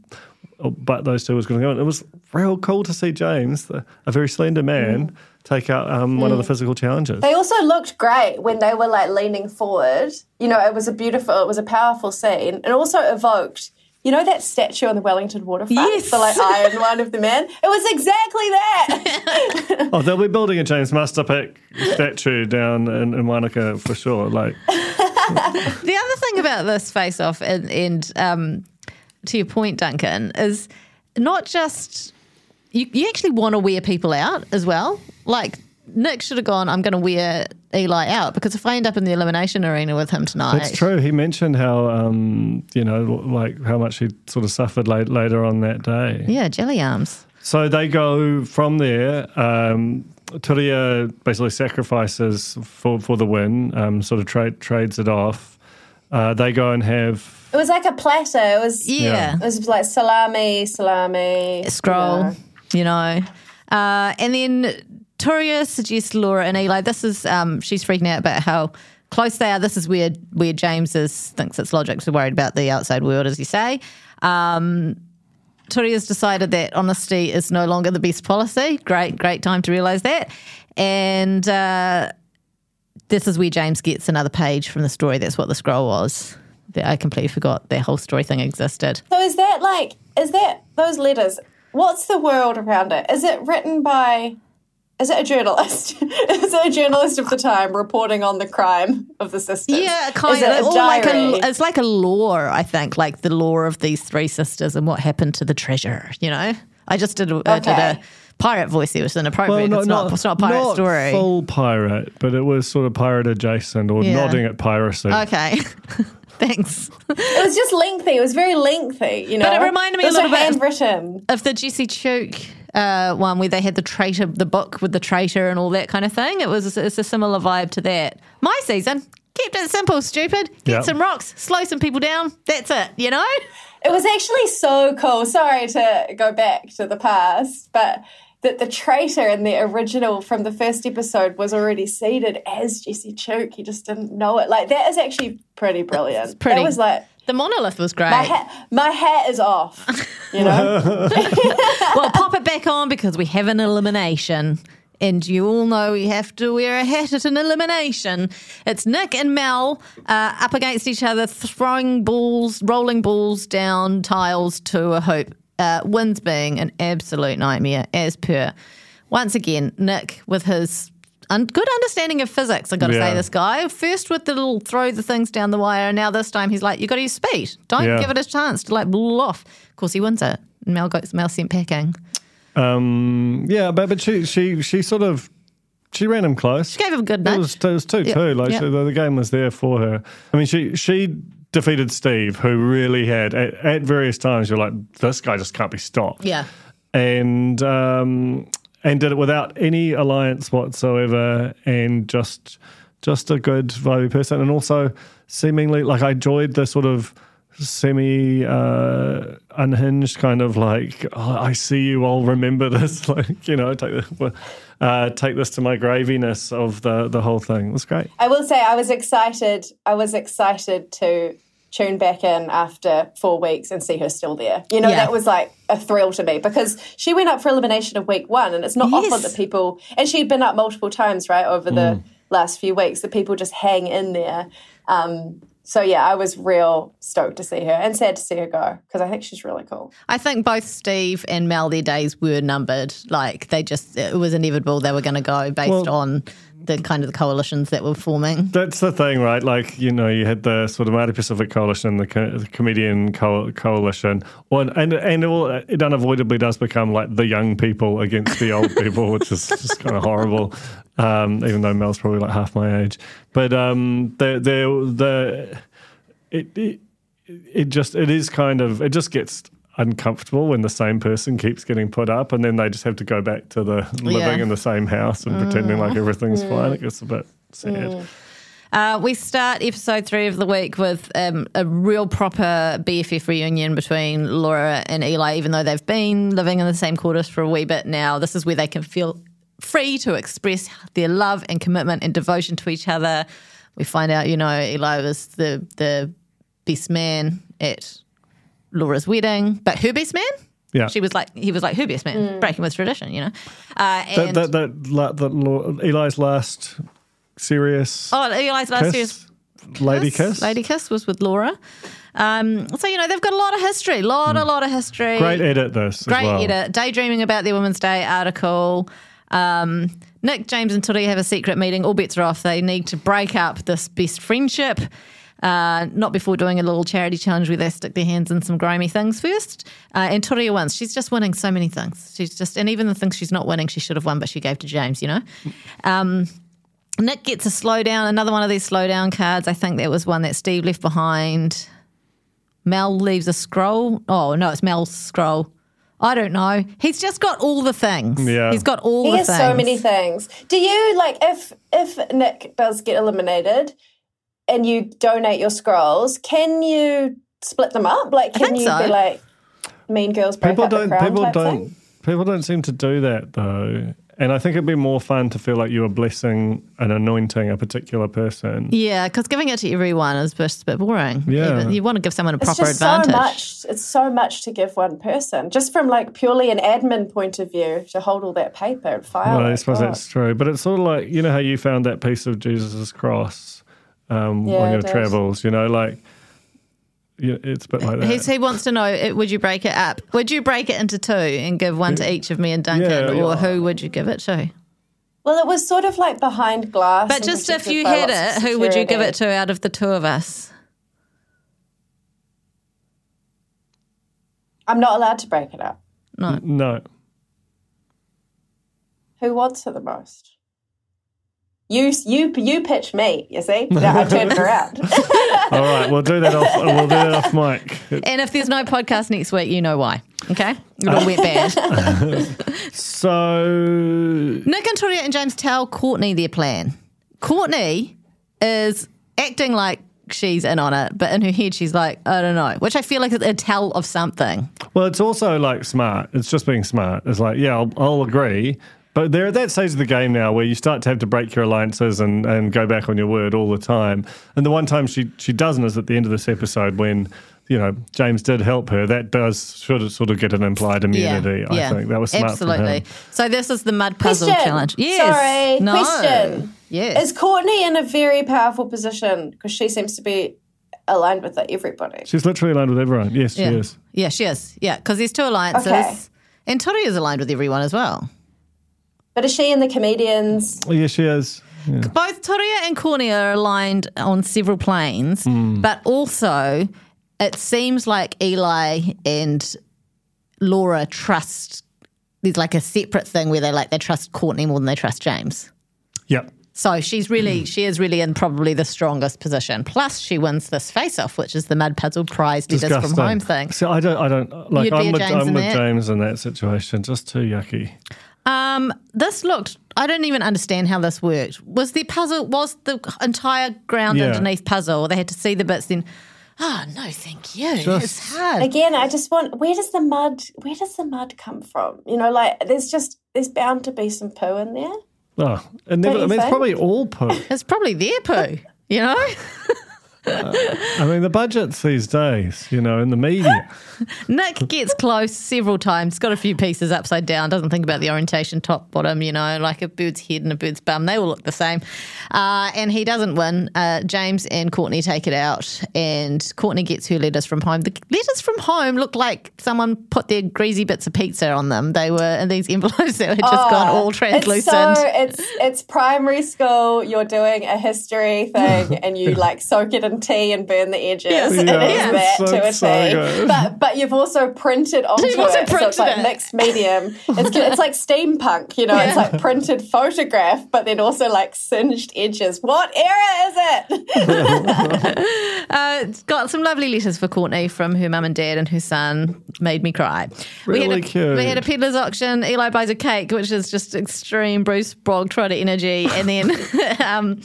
but those two was going to go. And it was real cool to see James, the, a very slender man, take out um, one of the physical challenges. They also looked great when they were like leaning forward. You know, it was a beautiful, it was a powerful scene, and also evoked. You know that statue on the Wellington waterfront, Yes. the like iron one of the man. It was exactly that. Oh, they'll be building a James Mustapic statue down in, in Wanaka for sure. Like, The other thing about this face off, and, and um, to your point, Duncan, is not just you, you actually want to wear people out as well. Like, Nick should have gone, I'm going to wear Eli out because if I end up in the elimination arena with him tonight. that's true. He mentioned how, um, you know, like how much he sort of suffered late, later on that day. Yeah, jelly arms. So they go from there. Um, Turia basically sacrifices for, for the win, um, sort of trade, trades it off. Uh, they go and have. It was like a platter. It was Yeah. It was like salami, salami, scroll, yeah. you know. Uh, and then Turia suggests Laura and Eli. This is um, she's freaking out about how close they are. This is where where James is thinks it's logic. So worried about the outside world, as you say. Um, Turia's decided that honesty is no longer the best policy. Great, great time to realise that. And uh, this is where James gets another page from the story. That's what the scroll was. That I completely forgot that whole story thing existed. So is that like is that those letters? What's the world around it? Is it written by? Is it a journalist? is it a journalist of the time reporting on the crime of the sisters? Yeah, kind is of. it a or like a, diary? it's like a lore, I think, like the lore of these three sisters and what happened to the treasure. You know, I just did, a- I did a pirate voice. It was inappropriate. it's not. It's not a pirate not story. full pirate, but it was sort of pirate adjacent or Yeah. nodding at piracy. Okay, thanks. It was just lengthy. It was very lengthy. You know, But it reminded me a was little bit- handwritten. of the Jesse Chook uh, one where they had the traitor, the book with the traitor and all that kind of thing. It was it's a similar vibe to that. My season kept it simple, stupid. Get Yeah. some rocks, slow some people down. That's it. You know. It was actually so cool. Sorry to go back to the past, but that the traitor in the original from the first episode was already seated as Jesse Chook. He just didn't know it. Like that is actually pretty brilliant. pretty. That was like The monolith was great. my hat. My hat is off. You know. well, pop it back on because we have an elimination. And you all know we have to wear a hat at an elimination. It's Nick and Mel uh, up against each other, throwing balls, rolling balls down tiles to a hoop. Uh, wins being an absolute nightmare, as per. Once again, Nick with his un- good understanding of physics. I got to Yeah. say, this guy first with the little throw the things down the wire, and now this time he's like, you got to use speed. Don't Yeah. give it a chance to like blow off. Of course, he wins it. Mel goes Mel sent packing. Um, yeah, but but she she she sort of she ran him close. She gave him a good It was, it was two Yep, two. Like yep. she- the, the game was there for her. I mean, she she defeated Steve, who really had at, at various times. You're like, this guy just can't be stopped. Yeah. and um, and did it without any alliance whatsoever, and just just a good vibey person, and also seemingly like I enjoyed the sort of semi uh, unhinged kind of like oh, I see you, I'll remember this, like you know, take the, uh, take this to my graviness of the the whole thing. It was great. I will say I was excited. I was excited to tune back in after four weeks and see her still there. You know, Yeah. that was like a thrill to me because she went up for elimination of week one, and it's not Yes. often that people and she'd been up multiple times, right, over the last few weeks. That people just hang in there. Um, so yeah, I was real stoked to see her and sad to see her go because I think she's really cool. I think both Steve and Mel, their days were numbered. Like they just, it was inevitable they were going to go based Well- on the kind of the coalitions that were forming. That's the thing, right? Like, you know, you had the sort of Māori Pacific Coalition, the, co- the Comedian co- Coalition, or, and and it, all, it unavoidably does become like the young people against the old people, which is just kind of horrible. Um, even though Mel's probably like half my age, but um, the the the it, it it just it is kind of it just gets uncomfortable when the same person keeps getting put up and then they just have to go back to the living Yeah. in the same house and pretending like everything's fine. It gets a bit sad. Uh, we start episode three of the week with um, a real proper BFF reunion between Laura and Eli, even though they've been living in the same quarters for a wee bit now. This is where they can feel free to express their love and commitment and devotion to each other. We find out, you know, Eli was the the best man at Laura's wedding, but her best man. yeah She was like he was like her best man, breaking with tradition, you know. Uh, and that, that, that, la- that Eli's last serious oh, Eli's last kiss, year's lady kiss. Lady Kiss was with Laura. Um, so you know they've got a lot of history, lot a lot of history. Great edit this. great as well. edit. Daydreaming about their Women's Day article. Um, Nick, James, and Turia have a secret meeting. All bets are off. They need to break up this best friendship. Uh, not before doing a little charity challenge where they stick their hands in some grimy things first. Uh, and Turia wins. She's just winning so many things. She's just, and even the things she's not winning, she should have won, but she gave to James. You know. Um, Nick gets a slowdown, another one of these slowdown cards. I think that was one that Steve left behind. Mel leaves a scroll. Oh, no, it's Mel's scroll. I don't know. He's just got all the things. Yeah. He's got all He the has things. so many things. Do you like if if Nick does get eliminated and you donate your scrolls, can you split them up? Like, can you so. be like Mean Girls break people up don't crown people type don't thing? people don't seem to do that though and i think it'd be more fun to feel like you were blessing and anointing a particular person Yeah, because giving it to everyone is just a bit boring. Yeah. You, you want to give someone a It's proper just advantage. so much. It's so much to give one person, just from like purely an admin point of view, to hold all that paper and file. well, i it. suppose God. that's true but it's sort of like you know how you found that piece of jesus' cross um, Yeah, on your travels you know like yeah, it's a bit like that He's, he wants to know: uh, Would you break it up? Would you break it into two and give one to each of me and Duncan, Yeah, or yeah. who would you give it to? Well, it was sort of like behind glass. But just if you had it, who would you give it to out of the two of us? I'm not allowed to break it up. No. No Who wants it the most? You, you, you pitch me. You see, now I turned it around. all right we'll do that off we'll do that off mic And if there's no podcast next week, you know why. Okay, it all went bad. so Nick and Turia and James tell Courtney their plan. Courtney is acting like she's in on it, but in her head she's like, I don't know, which I feel like is a tell of something. Well, it's also like smart. It's just being smart. It's like, yeah, I'll, I'll agree. But they're at that stage of the game now where you start to have to break your alliances and, and go back on your word all the time. And the one time she, she doesn't is at the end of this episode when, you know, James did help her. That does should sort of get an implied immunity, I think. That was smart from absolutely. him. So this is the mud puzzle Question. challenge. Yes. Sorry. No. Question. Yes. Is Courtney in a very powerful position because she seems to be aligned with everybody? She's literally aligned with everyone. Yes, yeah. she is. Yeah, she is. Yeah, because there's two alliances. Okay. And Turia is aligned with everyone as well. But is she in the comedians? Oh, yes, she is. Yeah. Both Turia and Courtney are aligned on several planes, Hmm. but also it seems like Eli and Laura trust. There's like a separate thing where they like they trust Courtney more than they trust James. Yep. So she's really she is really in probably the strongest position. Plus she wins this face off, which is the mud puzzle prize letters from home thing. See, I don't, I don't, like, You'd I'm a with, James I'm in with? James in that situation. Just too yucky. Um, this looked. I don't even understand how this worked. Was the puzzle? Was the entire ground Yeah. underneath puzzle? Or they had to see the bits. Then, oh no, thank you. Just- it's hard. Again, I just want where does the mud where does the mud come from? You know, like there's just there's bound to be some poo in there. Oh, and never, I you mean, it's probably all poo. It's probably their poo. You know, I mean, the budgets these days, you know, in the media. Nick gets close several times. Got a few pieces upside down. Doesn't think about the orientation, top, bottom. You know, like a bird's head and a bird's bum. They all look the same. Uh, and he doesn't win. Uh, James and Courtney take it out, and Courtney gets her letters from home. The letters from home look like someone put their greasy bits of pizza on them. They were in these envelopes that had just gone all translucent. It's so it's it's primary school. You're doing a history thing, and you like soak it in tea and burn the edges. Yes. It is Yeah, that it's to a so T. But but you've also printed onto You've also it, so it's like it. mixed medium. It's it's like steampunk. You know, it's like printed photograph, but then also like singed edges. What era is it? Uh, it's got some lovely letters for Courtney from her mum and dad and her son. Made me cry. we Really had a, cute. We had a peddler's auction. Eli buys a cake, which is just extreme Bruce Brog Trotter energy, and then um,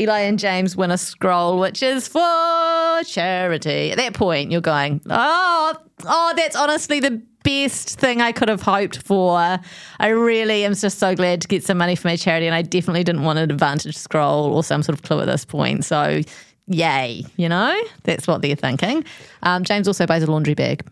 Eli and James win a scroll, which is for charity. At that point, you're going, oh, oh, that's honestly the best thing I could have hoped for. I really am just so glad to get some money for my charity, and I definitely didn't want an advantage scroll or some sort of clue at this point. So, yay, you know, that's what they're thinking. Um, James also buys a laundry bag.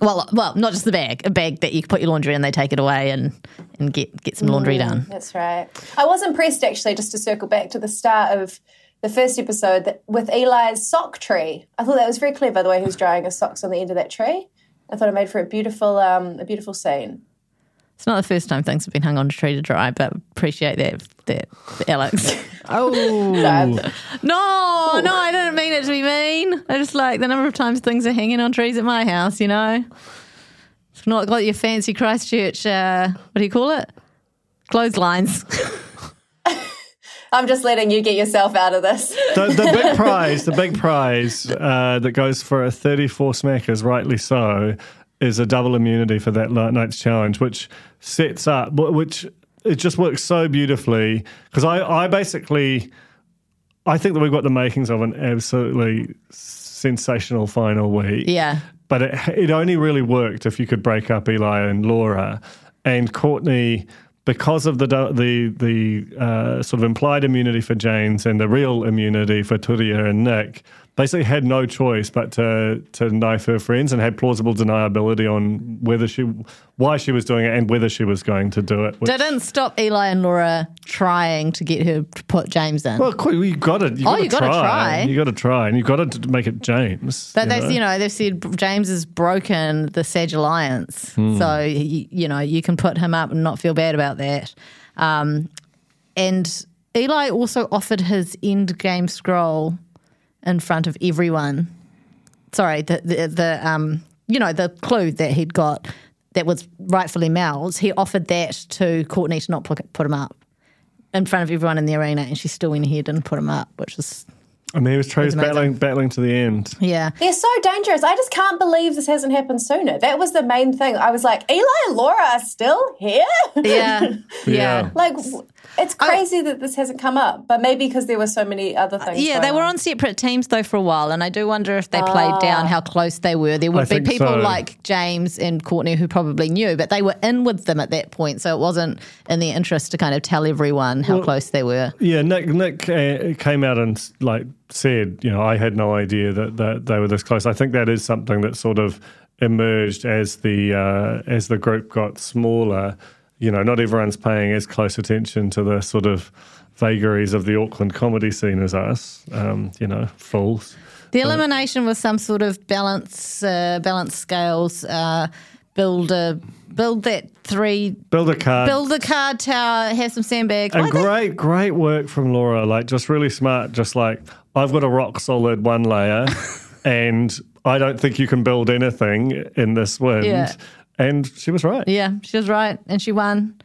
Well, well, not just the bag, a bag that you can put your laundry in. They take it away and and get get some laundry done. That's right. I was impressed actually, just to circle back to the start of the first episode that with Eli's sock tree. I thought that was very clever the way he was drying his socks on the end of that tree. I thought it made for a beautiful, um, a beautiful scene. It's not the first time things have been hung on a tree to dry, but appreciate that, that Alex. Oh, So, no, no, I didn't mean it to be mean. I just like the number of times things are hanging on trees at my house. You know, it's not got your fancy Christchurch. Uh, what do you call it? Clotheslines. I'm just letting you get yourself out of this. the, the big prize, the big prize uh, that goes for a 34 smackers, rightly so, is a double immunity for that night- night's challenge, which sets up, which it just works so beautifully. Because I, I basically, I think that we've got the makings of an absolutely sensational final week. Yeah. But it, it only really worked if you could break up Eli and Laura. And Courtney, because of the the the uh, sort of implied immunity for James and the real immunity for Turia and Nick, basically had no choice but to to knife her friends and had plausible deniability on whether she why she was doing it and whether she was going to do it. which- Didn't stop Eli and Laura trying to get her to put James in. well, you got to. You Oh, gotta you gotta try. try. You got to try, and you got to make it James. But they've, you know, they've said James has broken the Sage Alliance, Hmm. so you, you know you can put him up and not feel bad about that. Um, and Eli also offered his end game scroll in front of everyone. Sorry, the the, the um, you know the clue that he'd got that was rightfully Mel's. He offered that to Courtney to not put, him up in front of everyone in the arena, and she still went ahead and put him up, which was I mean, he was, he was It's battling battling to the end. yeah. They're so dangerous. I just can't believe this hasn't happened sooner. That was the main thing. I was like, Eli and Laura are still here? Yeah, yeah. Yeah. like, it's crazy that this hasn't come up, but maybe because there were so many other things. Yeah, going they were on separate teams though for a while, and I do wonder if they played down how close they were. There would I be people so. like James and Courtney who probably knew, but they were in with them at that point, so it wasn't in their interest to kind of tell everyone how close they were. Yeah, Nick Nick uh, came out and like said, you know, I had no idea that, that they were this close. I think that is something that sort of emerged as the uh, as the group got smaller. You know, not everyone's paying as close attention to the sort of vagaries of the Auckland comedy scene as us. Um, you know, fools. The elimination was some sort of balance, uh, balance scales. Uh, build a build that three, Build a card. build a card tower, have some sandbags. And great, great work from Laura. Like, just really smart. Just like, I've got a rock solid one layer, and I don't think you can build anything in this wind. Yeah. And she was right. Yeah, she was right, and she won.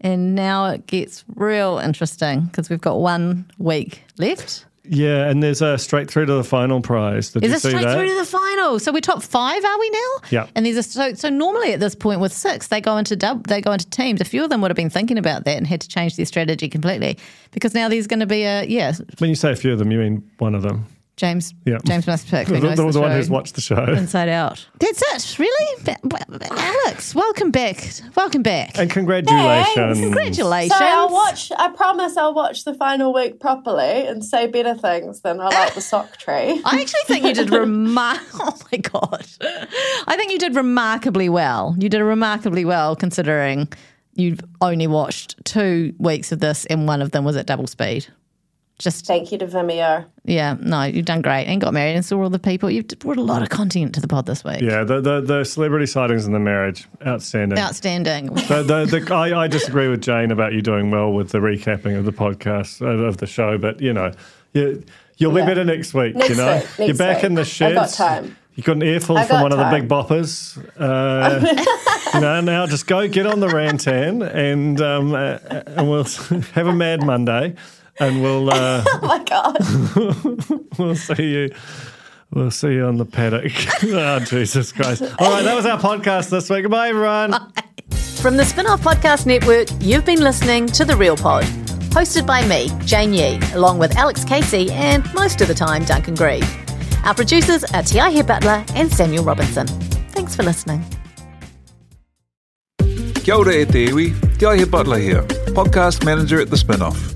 And now it gets real interesting because we've got one week left. Yeah, and there's a straight through to the final prize. Did Is it straight that? through to the final? So we're top five, are we now? Yeah. And there's a so so normally at this point with six, they go into dub, they go into teams. A few of them would have been thinking about that and had to change their strategy completely because now there's going to be a yeah, when you say a few of them, you mean one of them. James. Yeah. James must pick. The, who knows the, the the one who's watched the show. inside out. That's it, really. Ba- ba- Alex, welcome back. Welcome back. And congratulations. Congratulations. So I'll watch. I promise I'll watch the final week properly and say better things than I like the sock tree. I actually think you did remar. Oh my god! I think you did remarkably well. You did remarkably well considering you've only watched two weeks of this, and one of them was at double speed. Just Thank you to Vimeo. yeah, no, you've done great and got married and saw all the people. You've brought a lot of content to the pod this week. Yeah, the, the, the celebrity sightings and the marriage. Outstanding. Outstanding. the, the, the, I, I disagree with Jane about you doing well with the recapping of the podcast uh, of the show, but you know, you, you'll be Yeah. better next week. Next you know, week, you're back week. in the sheds. I shed. got time. You got an earful I from got one of the big boppers. Uh, you know, now just go get on the rantan and um, uh, and we'll have a mad Monday, and we'll uh, Oh my god. we'll see you. We'll see you on the paddock. oh, Jesus Christ. All right, that was our podcast this week. Goodbye, everyone. From the Spinoff Podcast Network, you've been listening to The Real Pod, hosted by me, Jane Yee, along with Alex Casey and most of the time Duncan Greive. Our producers are T.I. Butler and Samuel Robinson. Thanks for listening. Kia ora e te iwi, Te Butler here, podcast manager at The Spinoff.